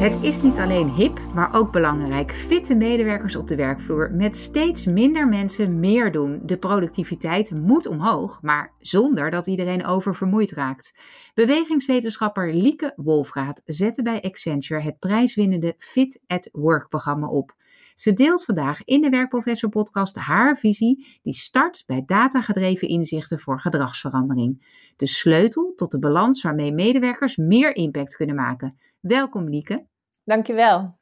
Het is niet alleen hip, maar ook belangrijk. Fitte medewerkers op de werkvloer. Met steeds minder mensen meer doen. De productiviteit moet omhoog, maar zonder dat iedereen oververmoeid raakt. Bewegingswetenschapper Lieke Wolfraat zette bij Accenture het prijswinnende Fit at Work programma op. Ze deelt vandaag in de Werkprofessor podcast haar visie die start bij datagedreven inzichten voor gedragsverandering. De sleutel tot de balans waarmee medewerkers meer impact kunnen maken. Welkom Lieke. Dankjewel.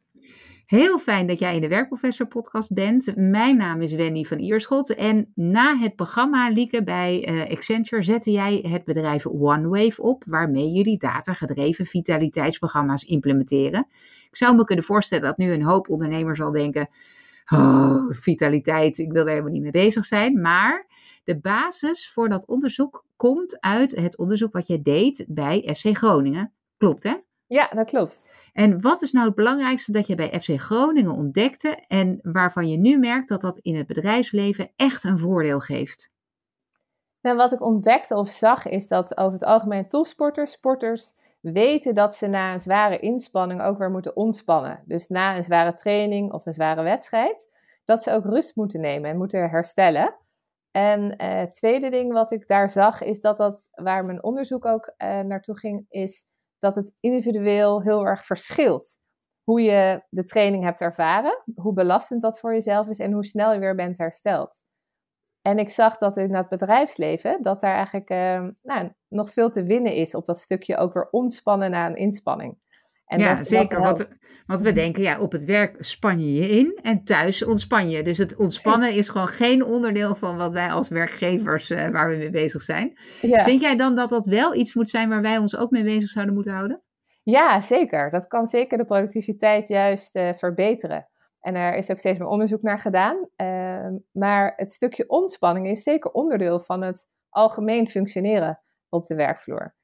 Heel fijn dat jij in de Werkprofessor podcast bent. Mijn naam is Wendy van Ierschot en na het programma Lieke bij uh, Accenture zette jij het bedrijf OneWave op, waarmee jullie datagedreven vitaliteitsprogramma's implementeren. Ik zou me kunnen voorstellen dat nu een hoop ondernemers al denken, oh, vitaliteit, ik wil daar helemaal niet mee bezig zijn, maar de basis voor dat onderzoek komt uit het onderzoek wat jij deed bij FC Groningen. Klopt hè? Ja, dat klopt. En wat is nou het belangrijkste dat je bij FC Groningen ontdekte en waarvan je nu merkt dat dat in het bedrijfsleven echt een voordeel geeft? Nou, wat ik ontdekte of zag is dat over het algemeen topsporters, sporters, weten dat ze na een zware inspanning ook weer moeten ontspannen. Dus na een zware training of een zware wedstrijd, dat ze ook rust moeten nemen en moeten herstellen. En eh, het tweede ding wat ik daar zag, is dat dat, waar mijn onderzoek ook eh, naartoe ging, is dat het individueel heel erg verschilt. Hoe je de training hebt ervaren, hoe belastend dat voor jezelf is en hoe snel je weer bent hersteld. En ik zag dat in het bedrijfsleven, dat daar eigenlijk uh, nou, nog veel te winnen is op dat stukje ook weer ontspannen na een inspanning. En ja, zeker. Want, want, we denken, ja, op het werk span je je in en thuis ontspan je. Dus het ontspannen is gewoon geen onderdeel van wat wij als werkgevers, uh, waar we mee bezig zijn. Ja. Vind jij dan dat dat wel iets moet zijn waar wij ons ook mee bezig zouden moeten houden? Ja, zeker. Dat kan zeker de productiviteit juist uh, verbeteren. En er is ook steeds meer onderzoek naar gedaan. Uh, maar het stukje ontspanning is zeker onderdeel van het algemeen functioneren op de werkvloer.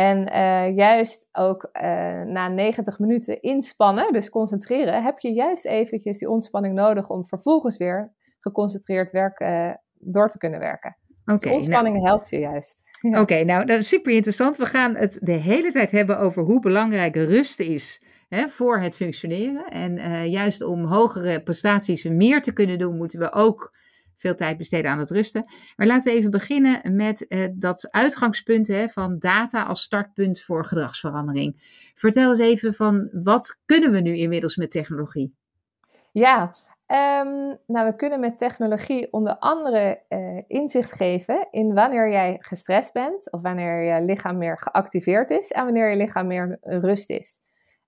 En uh, juist ook uh, na 90 minuten inspannen, dus concentreren, heb je juist eventjes die ontspanning nodig om vervolgens weer geconcentreerd werk uh, door te kunnen werken. Okay, dus ontspanning nou, helpt je juist. Oké, nou dat is super interessant. We gaan het de hele tijd hebben over hoe belangrijk rust is hè, voor het functioneren. En juist om hogere prestaties meer te kunnen doen, moeten we ook veel tijd besteden aan het rusten. Maar laten we even beginnen met uh, dat uitgangspunt hè, van data als startpunt voor gedragsverandering. Vertel eens even van wat kunnen we nu inmiddels met technologie? Ja, um, nou we kunnen met technologie onder andere uh, inzicht geven in wanneer jij gestrest bent of wanneer je lichaam meer geactiveerd is en wanneer je lichaam meer rust is.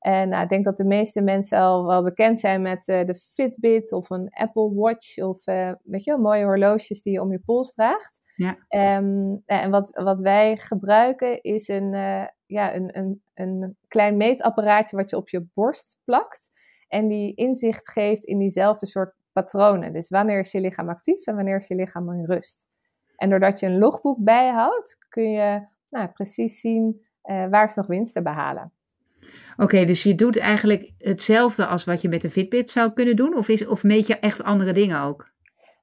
En nou, ik denk dat de meeste mensen al wel bekend zijn met uh, de Fitbit of een Apple Watch of uh, weet je wel, mooie horloges die je om je pols draagt. Ja. Um, en wat, wat wij gebruiken is een, uh, ja, een, een, een klein meetapparaatje wat je op je borst plakt. En die inzicht geeft in diezelfde soort patronen. Dus wanneer is je lichaam actief en wanneer is je lichaam in rust. En doordat je een logboek bijhoudt, kun je nou, precies zien waar is nog winst te behalen. Oké, dus je doet eigenlijk hetzelfde als wat je met een Fitbit zou kunnen doen? Of, is, of meet je echt andere dingen ook?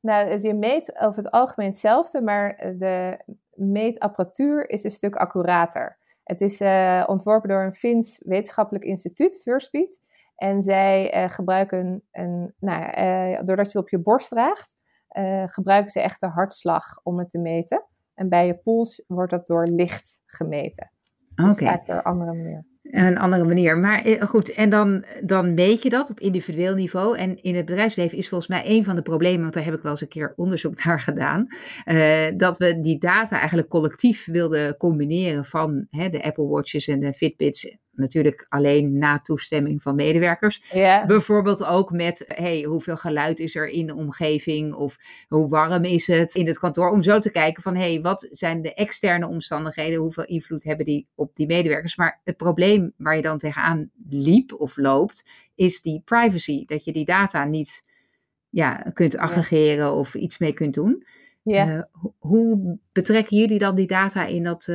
Nou, dus je meet over het algemeen hetzelfde, maar de meetapparatuur is een stuk accurater. Het is uh, ontworpen door een Fins wetenschappelijk instituut, Vurspeed. En zij uh, gebruiken, een, nou, uh, doordat je het op je borst draagt, gebruiken ze echt de hartslag om het te meten. En bij je pols wordt dat door licht gemeten. Dus okay. vaak door andere manier. Een andere manier. Maar eh, goed, en dan, dan meet je dat op individueel niveau. En in het bedrijfsleven is volgens mij een van de problemen, want daar heb ik wel eens een keer onderzoek naar gedaan, uh, dat we die data eigenlijk collectief wilden combineren van hè, de Apple Watches en de Fitbits natuurlijk alleen na toestemming van medewerkers. Bijvoorbeeld ook met hey, hoeveel geluid is er in de omgeving of hoe warm is het in het kantoor. Om zo te kijken van hey, wat zijn de externe omstandigheden, hoeveel invloed hebben die op die medewerkers. Maar het probleem waar je dan tegenaan liep of loopt, is die privacy. Dat je die data niet ja, kunt aggregeren of iets mee kunt doen. Ja. hoe betrekken jullie dan die data in dat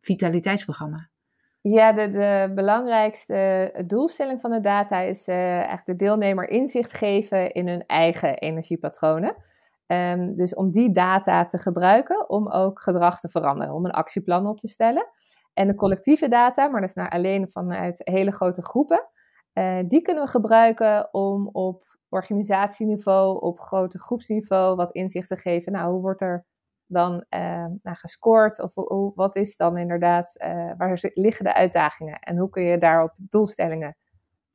vitaliteitsprogramma? Ja, de, belangrijkste doelstelling van de data is uh, echt de deelnemer inzicht geven in hun eigen energiepatronen. Um, dus om die data te gebruiken om ook gedrag te veranderen, om een actieplan op te stellen. En de collectieve data, maar dat is nou alleen vanuit hele grote groepen, uh, die kunnen we gebruiken om op organisatieniveau, op grote groepsniveau wat inzicht te geven. Nou, hoe wordt er dan uh, gescoord? Of hoe, wat is dan inderdaad, uh, waar liggen de uitdagingen? En hoe kun je daarop doelstellingen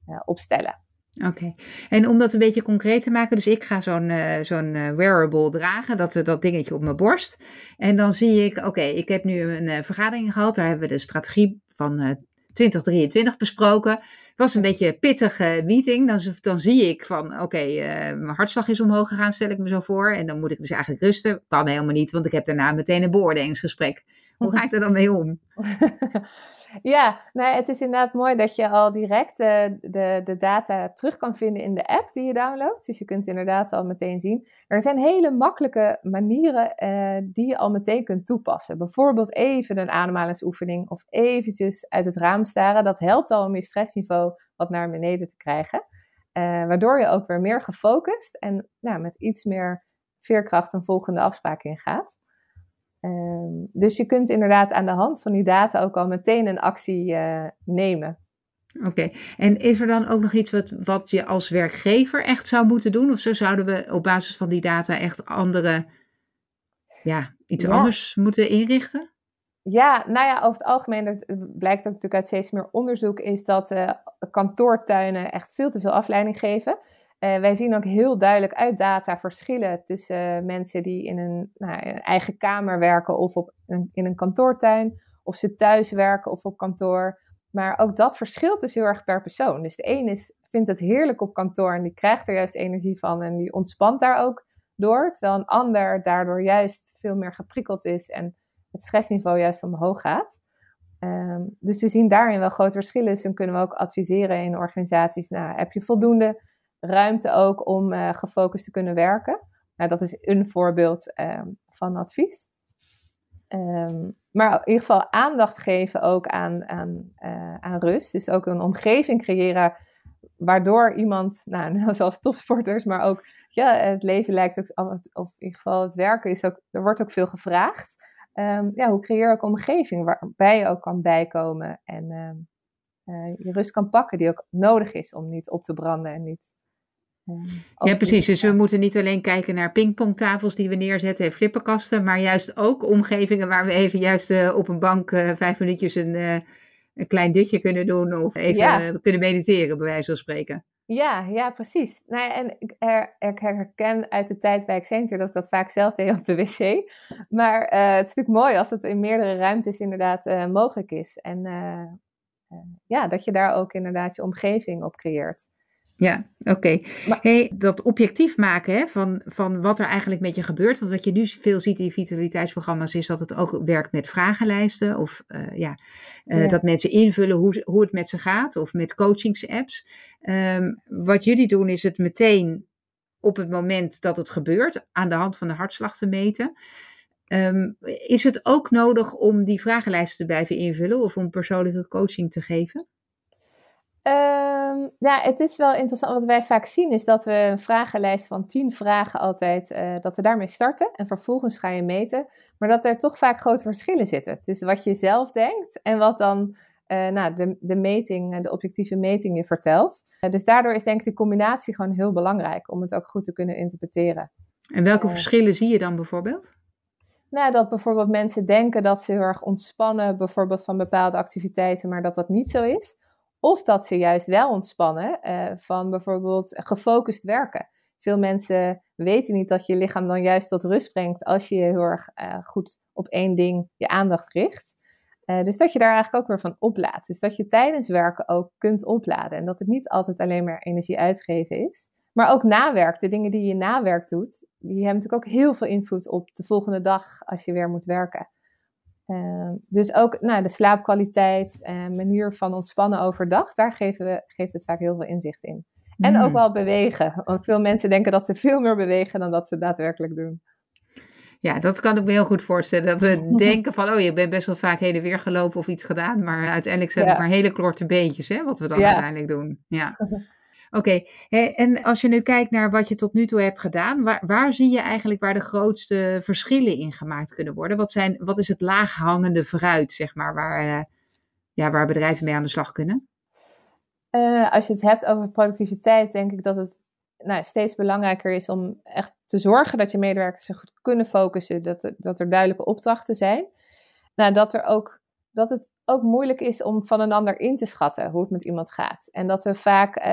uh, opstellen? Oké, en om dat een beetje concreet te maken, dus ik ga zo'n zo'n wearable dragen, dat, dat dingetje op mijn borst. En dan zie ik, oké, ik heb nu een vergadering gehad, daar hebben we de strategie van 2023 besproken. Het was een beetje een pittige meeting. Dan, dan zie ik van, oké, uh, mijn hartslag is omhoog gegaan, stel ik me zo voor. En dan moet ik dus eigenlijk rusten. Kan helemaal niet, want ik heb daarna meteen een beoordelingsgesprek. Hoe ga ik er dan mee om? ja, nou, het is inderdaad mooi dat je al direct uh, de, de data terug kan vinden in de app die je downloadt. Dus je kunt inderdaad al meteen zien. Er zijn hele makkelijke manieren uh, die je al meteen kunt toepassen. Bijvoorbeeld even een ademhalingsoefening of eventjes uit het raam staren. Dat helpt al om je stressniveau wat naar beneden te krijgen. Uh, waardoor je ook weer meer gefocust en nou, met iets meer veerkracht een volgende afspraak ingaat. Um, dus je kunt inderdaad aan de hand van die data ook al meteen een actie uh, nemen. Oké, en is er dan ook nog iets wat, wat je als werkgever echt zou moeten doen? Of zo zouden we op basis van die data echt andere, ja, iets anders moeten inrichten? Ja, nou ja, over het algemeen, dat blijkt ook natuurlijk uit steeds meer onderzoek, is dat uh, kantoortuinen echt veel te veel afleiding geven. Uh, wij zien ook heel duidelijk uit data verschillen tussen mensen die in een, nou, eigen kamer werken of op in een kantoortuin, of ze thuis werken of op kantoor. Maar ook dat verschilt dus heel erg per persoon. Dus de een is, vindt het heerlijk op kantoor en die krijgt er juist energie van en die ontspant daar ook door. Terwijl een ander daardoor juist veel meer geprikkeld is en het stressniveau juist omhoog gaat. Um, dus we zien daarin wel grote verschillen. Dus dan kunnen we ook adviseren in organisaties. Nou, heb je voldoende ruimte ook om uh, gefocust te kunnen werken. Nou, dat is een voorbeeld um, van advies. Um, maar in ieder geval aandacht geven ook aan, aan, uh, aan rust. Dus ook een omgeving creëren waardoor iemand, nou, nou zelfs topsporters, maar ook ja, het leven lijkt ook, of in ieder geval het werken is ook, er wordt ook veel gevraagd. Um, ja, hoe creëer je ook een omgeving waarbij je ook kan bijkomen en uh, je rust kan pakken die ook nodig is om niet op te branden en niet ja, precies. Dus we moeten niet alleen kijken naar pingpongtafels die we neerzetten en flipperkasten, maar juist ook omgevingen waar we even juist uh, op een bank uh, vijf minuutjes een, uh, een klein dutje kunnen doen of even kunnen mediteren, bij wijze van spreken. Ja, ja, precies. Nou ja, en ik, her, ik, herken uit de tijd bij Accenture dat ik dat vaak zelf deed op de wc. Maar het is natuurlijk mooi als het in meerdere ruimtes inderdaad mogelijk is. En ja, dat je daar ook inderdaad je omgeving op creëert. Ja, oké. Hey, dat objectief maken hè, van, van wat er eigenlijk met je gebeurt. Want wat je nu veel ziet in vitaliteitsprogramma's is dat het ook werkt met vragenlijsten. Of uh, ja, uh, ja, dat mensen invullen hoe, hoe het met ze gaat. Of met coachingsapps. Um, wat jullie doen is het meteen op het moment dat het gebeurt aan de hand van de hartslag te meten. Um, is het ook nodig om die vragenlijsten te blijven invullen of om persoonlijke coaching te geven? Um, ja, het is wel interessant. Wat wij vaak zien is dat we een vragenlijst van tien vragen altijd, uh, dat we daarmee starten. En vervolgens ga je meten. Maar dat er toch vaak grote verschillen zitten. Tussen wat je zelf denkt en wat dan uh, nou, de, de meting, de objectieve meting je vertelt. Uh, dus daardoor is denk ik de combinatie gewoon heel belangrijk om het ook goed te kunnen interpreteren. En welke verschillen zie je dan bijvoorbeeld? Nou, dat bijvoorbeeld mensen denken dat ze heel erg ontspannen, bijvoorbeeld van bepaalde activiteiten, maar dat dat niet zo is. Of dat ze juist wel ontspannen uh, van bijvoorbeeld gefocust werken. Veel mensen weten niet dat je lichaam dan juist tot rust brengt als je heel erg uh, goed op één ding je aandacht richt. Uh, dus dat je daar eigenlijk ook weer van oplaadt. Dus dat je tijdens werken ook kunt opladen. En dat het niet altijd alleen maar energie uitgeven is. Maar ook nawerk, de dingen die je nawerk doet, die hebben natuurlijk ook heel veel invloed op de volgende dag als je weer moet werken. Uh, dus ook nou, de slaapkwaliteit en manier van ontspannen overdag, daar geven we, geeft het vaak heel veel inzicht in. En ook hmm. wel bewegen, want veel mensen denken dat ze veel meer bewegen dan dat ze daadwerkelijk doen. Ja, dat kan ik me heel goed voorstellen. Dat we denken van, oh, je bent best wel vaak heen en weer gelopen of iets gedaan. Maar uiteindelijk zijn het maar hele korte beentjes, hè, wat we dan uiteindelijk doen. Ja. Oké, en als je nu kijkt naar wat je tot nu toe hebt gedaan, waar, waar zie je eigenlijk waar de grootste verschillen in gemaakt kunnen worden? Wat, zijn, wat is het laaghangende fruit, zeg maar, waar, uh, ja, waar bedrijven mee aan de slag kunnen? Uh, als je het hebt over productiviteit, denk ik dat het nou, steeds belangrijker is om echt te zorgen dat je medewerkers zich goed kunnen focussen, dat, dat er duidelijke opdrachten zijn. Nou, dat, er ook, dat het ook moeilijk is om van een ander in te schatten hoe het met iemand gaat. En dat we vaak uh,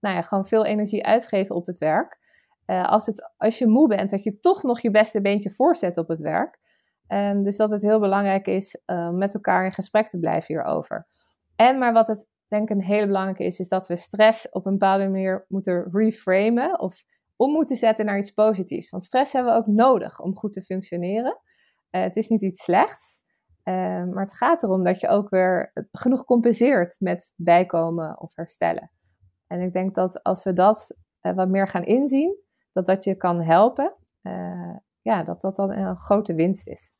nou ja, gewoon veel energie uitgeven op het werk. Uh, als, het, als je moe bent, dat je toch nog je beste beentje voorzet op het werk. Um, dus dat het heel belangrijk is uh, met elkaar in gesprek te blijven hierover. En maar wat het denk ik een hele belangrijke is, is dat we stress op een bepaalde manier moeten reframen of om moeten zetten naar iets positiefs. Want stress hebben we ook nodig om goed te functioneren. Het is niet iets slechts, uh, maar het gaat erom dat je ook weer genoeg compenseert met bijkomen of herstellen. En ik denk dat als we dat uh, wat meer gaan inzien, dat dat je kan helpen, ja, dat dat dan een grote winst is.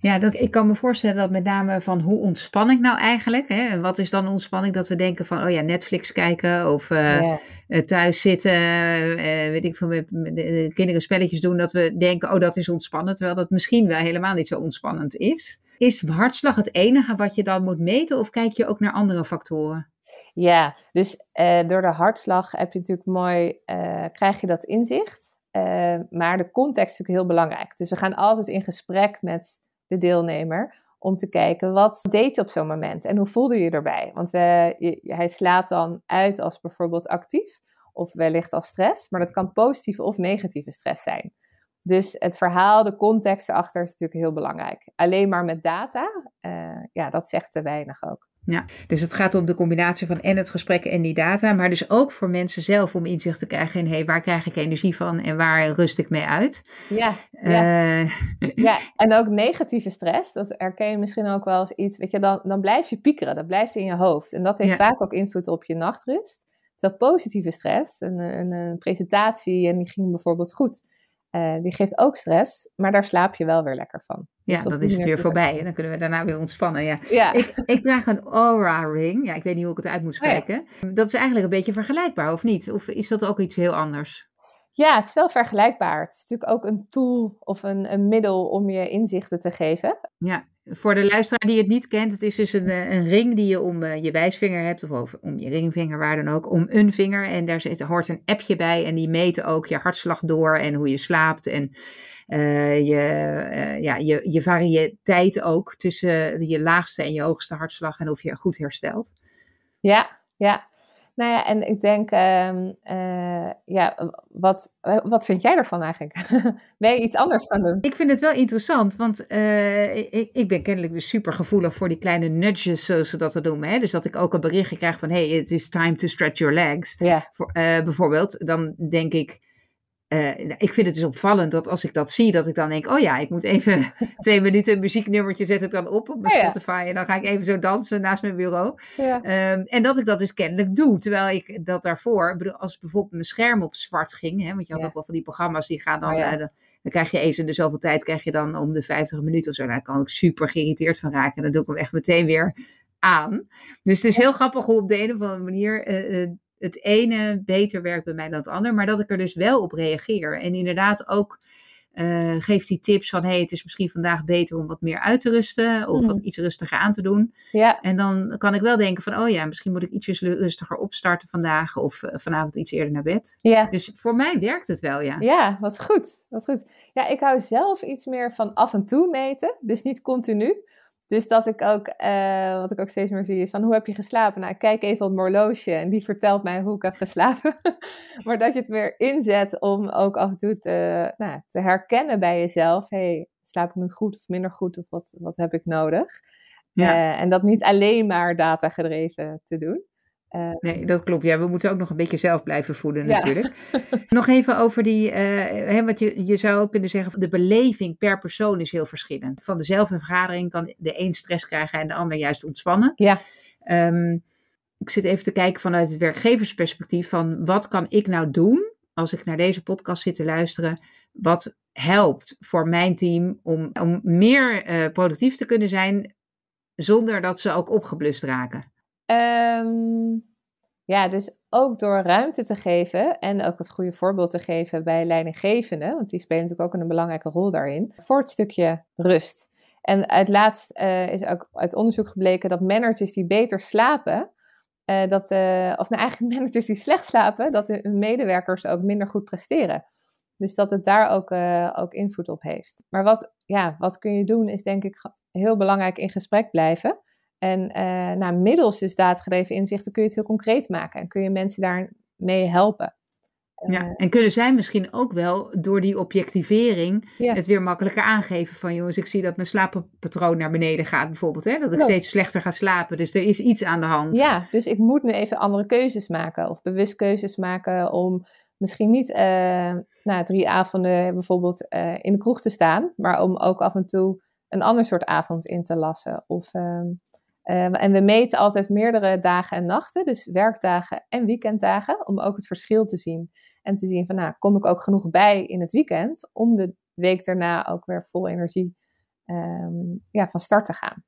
Ja, dat, ik kan me voorstellen dat met name van hoe ontspan ik nou eigenlijk? Hè? En wat is dan ontspanning? Dat we denken van, oh ja, Netflix kijken of uh, thuis zitten, uh, weet ik veel, met, de kinderen spelletjes doen. Dat we denken, oh dat is ontspannend, terwijl dat misschien wel helemaal niet zo ontspannend is. Is hartslag het enige wat je dan moet meten of kijk je ook naar andere factoren? Ja, dus uh, door de hartslag heb je natuurlijk mooi, krijg je dat inzicht. maar de context is natuurlijk heel belangrijk. Dus we gaan altijd in gesprek met de deelnemer, om te kijken wat deed je op zo'n moment en hoe voelde je erbij. Want we, hij slaat dan uit als bijvoorbeeld actief of wellicht als stress, maar dat kan positieve of negatieve stress zijn. Dus het verhaal, de context erachter is natuurlijk heel belangrijk. Alleen maar met data, uh, ja, dat zegt te weinig ook. Ja, dus het gaat om de combinatie van en het gesprek en die data, maar dus ook voor mensen zelf om inzicht te krijgen in hey, waar krijg ik energie van en waar rust ik mee uit. Ja, ja. Uh, ja en ook negatieve stress, dat herken je misschien ook wel als iets, weet je, dan, dan blijf je piekeren, dat blijft in je hoofd en dat heeft vaak ook invloed op je nachtrust. Terwijl positieve stress, een, een, een presentatie en die ging bijvoorbeeld goed, uh, die geeft ook stress, maar daar slaap je wel weer lekker van. Ja, dus dan is het weer voorbij en dan kunnen we daarna weer ontspannen. Ja. ja. Ik, ik, draag een aura ring. Ja, ik weet niet hoe ik het uit moet oh spreken. Dat is eigenlijk een beetje vergelijkbaar, of niet? Of is dat ook iets heel anders? Ja, het is wel vergelijkbaar. Het is natuurlijk ook een tool of een, een middel om je inzichten te geven. Ja, voor de luisteraar die het niet kent, het is dus een, eh, een ring die je om uh, je wijsvinger hebt, of om je ringvinger, waar dan ook, om een vinger. En daar zit, hoort een appje bij en die meten ook je hartslag door en hoe je slaapt en uh, je, ja, je, je variëteit ook tussen je laagste en je hoogste hartslag en of je goed herstelt. Ja, ja. Nou ja, en ik denk, uh, uh, ja, wat, wat vind jij ervan eigenlijk? ben je iets anders gaan doen? Ik vind het wel interessant, want uh, ik, ik ben kennelijk dus super gevoelig voor die kleine nudges, zoals ze dat noemen. Hè? Dus dat ik ook een berichtje krijg van, hey, it is time to stretch your legs. Voor, uh, bijvoorbeeld, dan denk ik, uh, ik vind het dus opvallend dat als ik dat zie, dat ik dan denk: oh ja, ik moet even twee minuten een muzieknummertje zet ik dan op op mijn oh Spotify. En dan ga ik even zo dansen naast mijn bureau. Ja. Um, en dat ik dat dus kennelijk doe. Terwijl ik dat daarvoor, als bijvoorbeeld mijn scherm op zwart ging, hè, want je had ook wel van die programma's die gaan dan. Oh uh, dan, dan krijg je eens in de zoveel tijd, krijg je dan om de 50 minuten of zo. Nou, daar kan ik super geïrriteerd van raken. En dan doe ik hem echt meteen weer aan. Dus het is heel grappig hoe op de een of andere manier. Uh, het ene beter werkt bij mij dan het ander, maar dat ik er dus wel op reageer. En inderdaad ook uh, geeft die tips van, hey, het is misschien vandaag beter om wat meer uit te rusten of wat mhm. iets rustiger aan te doen. Ja. En dan kan ik wel denken van, oh ja, misschien moet ik ietsjes rustiger opstarten vandaag of uh, vanavond iets eerder naar bed. Ja. Dus voor mij werkt het wel, ja. Ja, wat goed, wat goed. Ja, ik hou zelf iets meer van af en toe meten, dus niet continu. Dus dat ik ook, uh, wat ik ook steeds meer zie, is van hoe heb je geslapen? Nou, ik kijk even op mijn horloge en die vertelt mij hoe ik heb geslapen. maar dat je het weer inzet om ook af en toe te, nou, te herkennen bij jezelf. hey, slaap ik nu goed of minder goed? Of wat, wat heb ik nodig? Ja. Uh, en dat niet alleen maar data gedreven te doen. Uh, nee, dat klopt. Ja, we moeten ook nog een beetje zelf blijven voeden natuurlijk. nog even over die, uh, wat je, je zou ook kunnen zeggen, de beleving per persoon is heel verschillend. Van dezelfde vergadering kan de een stress krijgen en de ander juist ontspannen. Ja. Um, ik zit even te kijken vanuit het werkgeversperspectief van wat kan ik nou doen als ik naar deze podcast zit te luisteren, wat helpt voor mijn team om, om meer uh, productief te kunnen zijn zonder dat ze ook opgeblust raken? Um, ja, dus ook door ruimte te geven en ook het goede voorbeeld te geven bij leidinggevenden, want die spelen natuurlijk ook een belangrijke rol daarin, voor het stukje rust. En uit laatst uh, is ook uit onderzoek gebleken dat managers die beter slapen, uh, dat, uh, of nou eigenlijk managers die slecht slapen, dat hun medewerkers ook minder goed presteren. Dus dat het daar ook, ook invloed op heeft. Maar wat, ja, wat kun je doen is denk ik heel belangrijk in gesprek blijven. En uh, nou, middels dus datagedreven inzichten kun je het heel concreet maken en kun je mensen daarmee helpen. Ja, eh, en kunnen zij misschien ook wel door die objectivering het weer makkelijker aangeven van jongens, ik zie dat mijn slaappatroon naar beneden gaat bijvoorbeeld, hè? dat ik steeds slechter ga slapen, dus er is iets aan de hand. Ja, dus ik moet nu even andere keuzes maken of bewust keuzes maken om misschien niet uh, nou, drie avonden bijvoorbeeld in de kroeg te staan, maar om ook af en toe een ander soort avond in te lassen of... Ehm, Ehm, en we meten altijd meerdere dagen en nachten, dus werkdagen en weekenddagen, om ook het verschil te zien. En te zien van, nou, kom ik ook genoeg bij in het weekend om de week daarna ook weer vol energie ehm, ja, van start te gaan.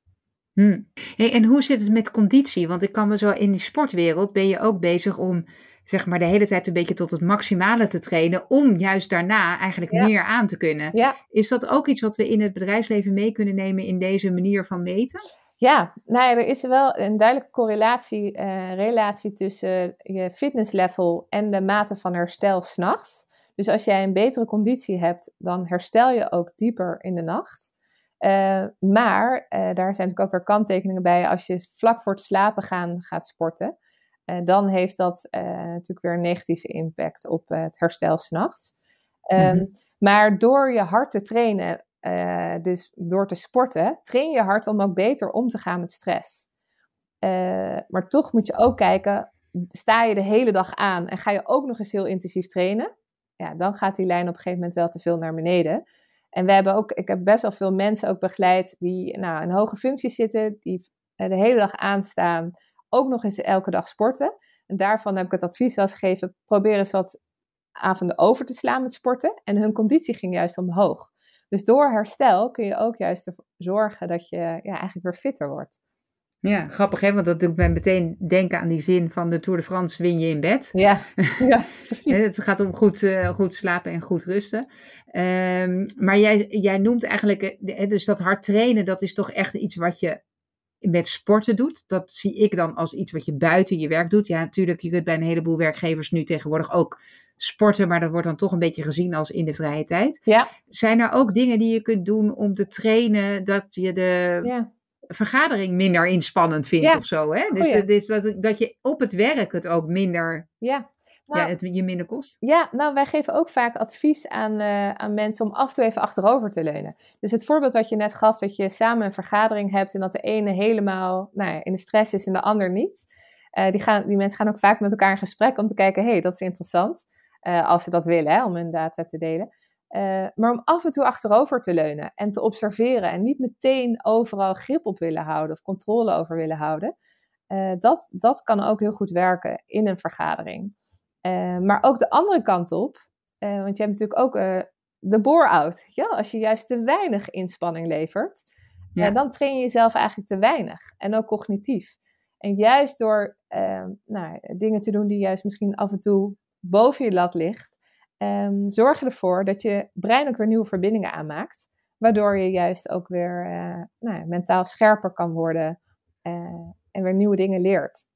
Hmm. Hey, en hoe zit het met conditie? Want ik kan me zo in die sportwereld ben je ook bezig om zeg maar de hele tijd een beetje tot het maximale te trainen, om juist daarna eigenlijk meer aan te kunnen. Ja. Is dat ook iets wat we in het bedrijfsleven mee kunnen nemen in deze manier van meten? Ja, nou ja, er is wel een duidelijke correlatie, uh, relatie tussen je fitnesslevel en de mate van herstel s'nachts. Dus als jij een betere conditie hebt, dan herstel je ook dieper in de nacht. Uh, maar uh, daar zijn natuurlijk ook weer kanttekeningen bij. Als je vlak voor het slapen gaan gaat sporten, dan heeft dat natuurlijk weer een negatieve impact op het herstel s'nachts. Um, mm Maar door je hard te trainen uh, dus door te sporten, train je hart om ook beter om te gaan met stress. Uh, maar toch moet je ook kijken, sta je de hele dag aan en ga je ook nog eens heel intensief trainen? Ja, dan gaat die lijn op een gegeven moment wel te veel naar beneden. En we hebben ook, ik heb best wel veel mensen ook begeleid die nou, in hoge functies zitten, die eh, de hele dag aanstaan, ook nog eens elke dag sporten. En daarvan heb ik het advies eens gegeven, probeer eens wat avonden over te slaan met sporten. En hun conditie ging juist omhoog. Dus door herstel kun je ook juist ervoor zorgen dat je ja, eigenlijk weer fitter wordt. Ja, grappig hè, want dat doet mij meteen denken aan die zin van de Tour de France win je in bed. Ja, ja precies. het gaat om goed, uh, goed slapen en goed rusten. Um, maar jij, jij noemt eigenlijk, uh, dus dat hard trainen, dat is toch echt iets wat je met sporten doet. Dat zie ik dan als iets wat je buiten je werk doet. Ja, natuurlijk, je kunt bij een heleboel werkgevers nu tegenwoordig ook sporten, maar dat wordt dan toch een beetje gezien als in de vrije tijd. Ja. Zijn er ook dingen die je kunt doen om te trainen dat je de ja. vergadering minder inspannend vindt ja. of zo? Hè? Dus, dus dat, dat je op het werk het ook minder. Ja. Nou, ja, het je minder kost? Ja, nou, wij geven ook vaak advies aan, uh, aan mensen om af en toe even achterover te leunen. Dus het voorbeeld wat je net gaf, dat je samen een vergadering hebt en dat de ene helemaal nou ja, in de stress is en de ander niet. Uh, die, gaan, die mensen gaan ook vaak met elkaar in gesprek om te kijken, hé, hey, dat is interessant. Uh, als ze dat willen, hè, om hun data te delen. Uh, maar om af en toe achterover te leunen en te observeren en niet meteen overal grip op willen houden of controle over willen houden. Uh, dat, dat kan ook heel goed werken in een vergadering. maar ook de andere kant op, want je hebt natuurlijk ook de bore-out. Ja? Als je juist te weinig inspanning levert, ja. dan train je jezelf eigenlijk te weinig. En ook cognitief. En juist door nou, dingen te doen die juist misschien af en toe boven je lat ligt, um, zorg ervoor dat je brein ook weer nieuwe verbindingen aanmaakt. Waardoor je juist ook weer uh, nou, mentaal scherper kan worden uh, en weer nieuwe dingen leert.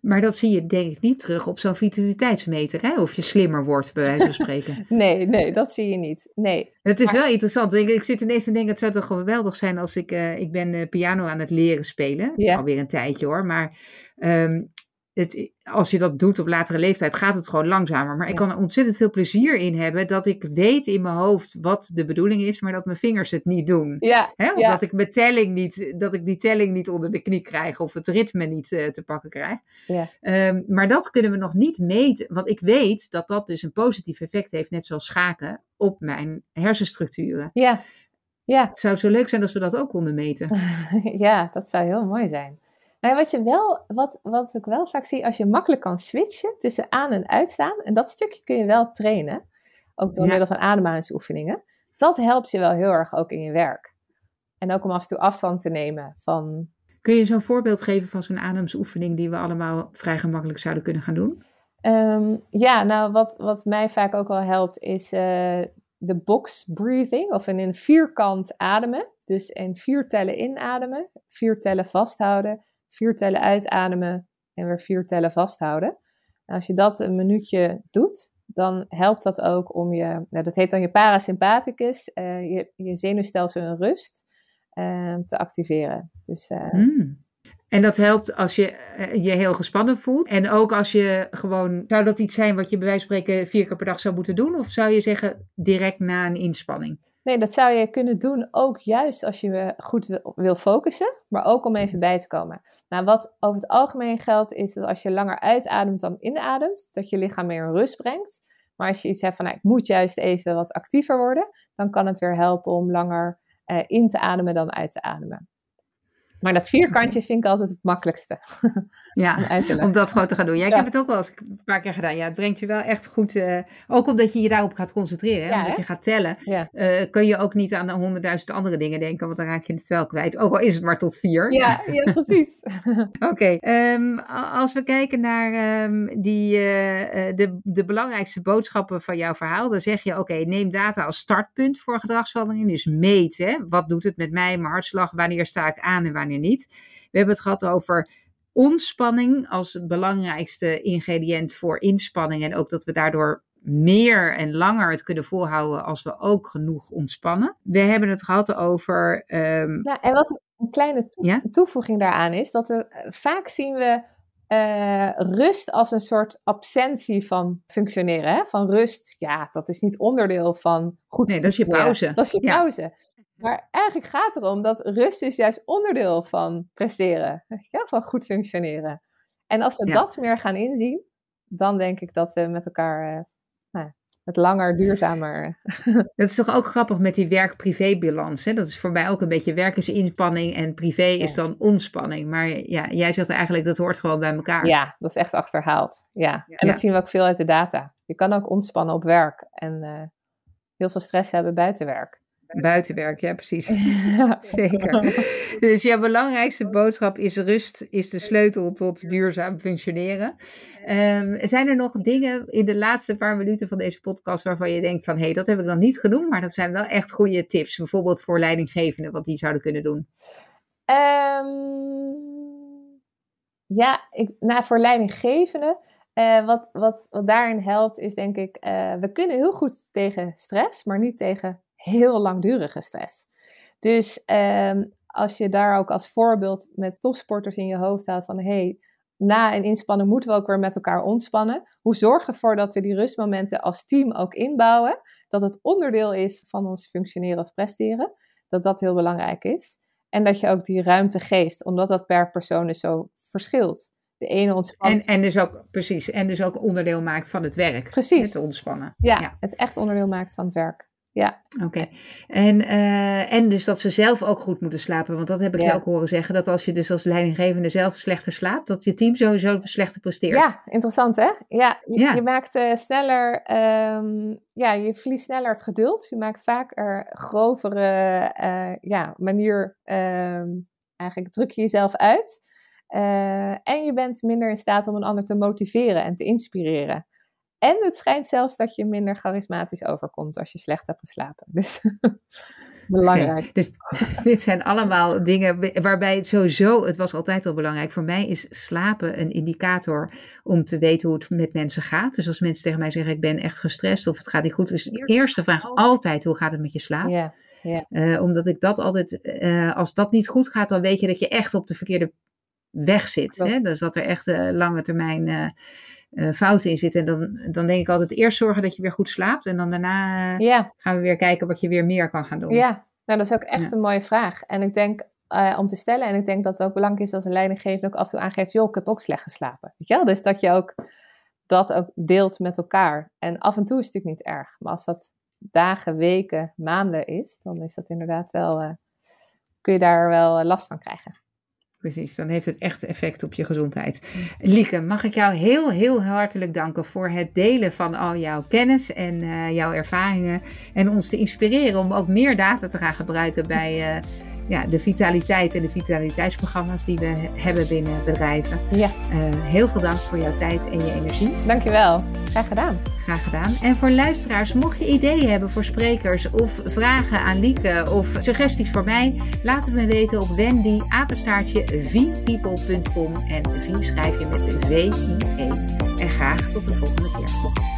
Maar dat zie je denk ik niet terug op zo'n vitaliteitsmeter, hè? of je slimmer wordt, bij wijze van spreken. nee, nee, dat zie je niet. Nee. Het is wel interessant. Ik, ik, zit ineens te denken, het zou toch geweldig zijn als ik, uh, ik ben piano aan het leren spelen. Ja. Alweer een tijdje hoor, maar um, het, als je dat doet op latere leeftijd, gaat het gewoon langzamer. Maar ik kan er ontzettend veel plezier in hebben dat ik weet in mijn hoofd wat de bedoeling is, maar dat mijn vingers het niet doen. Ja, Hè? Of dat ik mijn telling niet, dat ik die telling niet onder de knie krijg of het ritme niet uh, te pakken krijg. Ja. Um, maar dat kunnen we nog niet meten. Want ik weet dat dat dus een positief effect heeft, net zoals schaken, op mijn hersenstructuren. Ja. Ja. Het zou zo leuk zijn als we dat ook konden meten. ja, dat zou heel mooi zijn. Nou, wat, je wel, wat, wat ik wel vaak zie, als je makkelijk kan switchen tussen aan- en uitstaan, en dat stukje kun je wel trainen. ook door middel van ademhalingsoefeningen. Dat helpt je wel heel erg ook in je werk. En ook om af en toe afstand te nemen van... Kun je zo'n voorbeeld geven van zo'n ademsoefening die we allemaal vrij gemakkelijk zouden kunnen gaan doen? Ehm, ja, nou wat, wat mij vaak ook wel helpt is uh, de box breathing of in een vierkant ademen. Dus in vier tellen inademen, vier tellen vasthouden, vier tellen uitademen en weer vier tellen vasthouden. als je dat een minuutje doet, dan helpt dat ook om je, nou, dat heet dan je parasympathicus, uh, je, je zenuwstelsel in rust uh, te activeren. Dus, uh, mm. En dat helpt als je je heel gespannen voelt. En ook als je gewoon. Zou dat iets zijn wat je bij wijze van spreken vier keer per dag zou moeten doen? Of zou je zeggen direct na een inspanning? Nee, dat zou je kunnen doen ook juist als je goed wil, wil focussen, maar ook om even bij te komen. Nou, wat over het algemeen geldt is dat als je langer uitademt dan inademt, dat je lichaam meer rust brengt. Maar als je iets hebt van, nou, ik moet juist even wat actiever worden, dan kan het weer helpen om langer uh, in te ademen dan uit te ademen. Maar dat vierkantje vind ik altijd het makkelijkste. Ja, om dat gewoon te gaan doen. Ja, ik heb het ook wel eens een paar keer gedaan. Ja, het brengt je wel echt goed. Uh, ook omdat je je daarop gaat concentreren. Hè? Ja, omdat je gaat tellen. Ja. Uh, kun je ook niet aan de honderdduizend andere dingen denken. Want dan raak je het wel kwijt. Ook al is het maar tot vier. Ja, ja precies. Oké. Okay, um, als we kijken naar um, die, uh, de, de belangrijkste boodschappen van jouw verhaal. Dan zeg je, oké, okay, neem data als startpunt voor gedragsverandering. Dus meet, hè? wat doet het met mij, mijn hartslag, wanneer sta ik aan en wanneer niet. We hebben het gehad over ontspanning als belangrijkste ingrediënt voor inspanning. En ook dat we daardoor meer en langer het kunnen volhouden als we ook genoeg ontspannen. We hebben het gehad over. Um... Ja, en wat een kleine toevoeging daaraan is, dat we eh, vaak zien we uh, rust als een soort absentie van functioneren. Hè? Van rust, ja, dat is niet onderdeel van goed. Nee, dat is je pauze. Dat is je pauze. Maar eigenlijk gaat het erom dat rust is juist onderdeel van presteren. Ja, van goed functioneren. En als we dat meer gaan inzien, dan denk ik dat we met elkaar uh, nou, het langer, duurzamer. Dat is toch ook grappig met die werk-privé-balans. Dat is voor mij ook een beetje werk is inspanning en privé is dan ontspanning. Maar ja, jij zegt eigenlijk dat hoort gewoon bij elkaar. Ja, dat is echt achterhaald. Ja. En dat zien we ook veel uit de data. Je kan ook ontspannen op werk en uh, heel veel stress hebben buiten werk. Buitenwerk, ja precies. Zeker. Dus jouw belangrijkste boodschap is rust is de sleutel tot duurzaam functioneren. Um, zijn er nog dingen in de laatste paar minuten van deze podcast waarvan je denkt van hé, hey, dat heb ik nog niet genoemd, maar dat zijn wel echt goede tips, bijvoorbeeld voor leidinggevenden, wat die zouden kunnen doen? Um, ja, ik, nou, voor leidinggevenden, uh, wat, wat, wat daarin helpt is denk ik, uh, we kunnen heel goed tegen stress, maar niet tegen heel langdurige stress. Dus um, als je daar ook als voorbeeld met topsporters in je hoofd houdt van hey, na een inspanning moeten we ook weer met elkaar ontspannen. Hoe zorgen we ervoor dat we die rustmomenten als team ook inbouwen? Dat het onderdeel is van ons functioneren of presteren. Dat dat heel belangrijk is. En dat je ook die ruimte geeft, omdat dat per persoon is dus zo verschilt. De ene ontspant. En, en dus ook, precies, en dus ook onderdeel maakt van het werk. Precies. Het ontspannen. Ja, ja, het echt onderdeel maakt van het werk. Ja. Oké. En, uh, en dus dat ze zelf ook goed moeten slapen. Want dat heb ik je ook horen zeggen. Dat als je dus als leidinggevende zelf slechter slaapt, dat je team sowieso slechter presteert. Ja, interessant hè? Ja, je, je maakt uh, sneller, um, ja, je verliest sneller het geduld. Je maakt vaker grovere uh, ja, manier, um, eigenlijk druk je jezelf uit. en je bent minder in staat om een ander te motiveren en te inspireren. En het schijnt zelfs dat je minder charismatisch overkomt als je slecht hebt geslapen. Dus belangrijk. dus dit zijn allemaal dingen waarbij het sowieso, het was altijd al belangrijk. Voor mij is slapen een indicator om te weten hoe het met mensen gaat. Dus als mensen tegen mij zeggen, ik ben echt gestrest of het gaat niet goed. is de eerste vraag altijd, hoe gaat het met je slaap? Uh, omdat ik dat altijd, uh, als dat niet goed gaat, dan weet je dat je echt op de verkeerde weg zit. Hè? Dus dat er echt uh, lange termijn uh, fouten in zitten. En dan, dan denk ik altijd eerst zorgen dat je weer goed slaapt. En dan daarna uh, gaan we weer kijken wat je weer meer kan gaan doen. Ja, nou dat is ook echt een mooie vraag. En ik denk uh, om te stellen, en ik denk dat het ook belangrijk is dat een leidinggevende ook af en toe aangeeft, joh, ik heb ook slecht geslapen. Weet je wel? Dus dat je ook dat ook deelt met elkaar. En af en toe is het natuurlijk niet erg. Maar als dat dagen, weken, maanden is, dan is dat inderdaad wel, kun je daar wel last van krijgen. Precies. Dan heeft het echt effect op je gezondheid. Lieke, mag ik jou heel, heel hartelijk danken voor het delen van al jouw kennis en uh, jouw ervaringen. En ons te inspireren om ook meer data te gaan gebruiken bij uh, ja, de vitaliteit en de vitaliteitsprogramma's die we hebben binnen bedrijven. Ja. Uh, heel veel dank voor jouw tijd en je energie. Dankjewel. Graag gedaan. Gedaan. En voor luisteraars, mocht je ideeën hebben voor sprekers of vragen aan Lieke of suggesties voor mij, laat het me weten op Wendy en V schrijf je met V-I-E. En graag tot de volgende keer.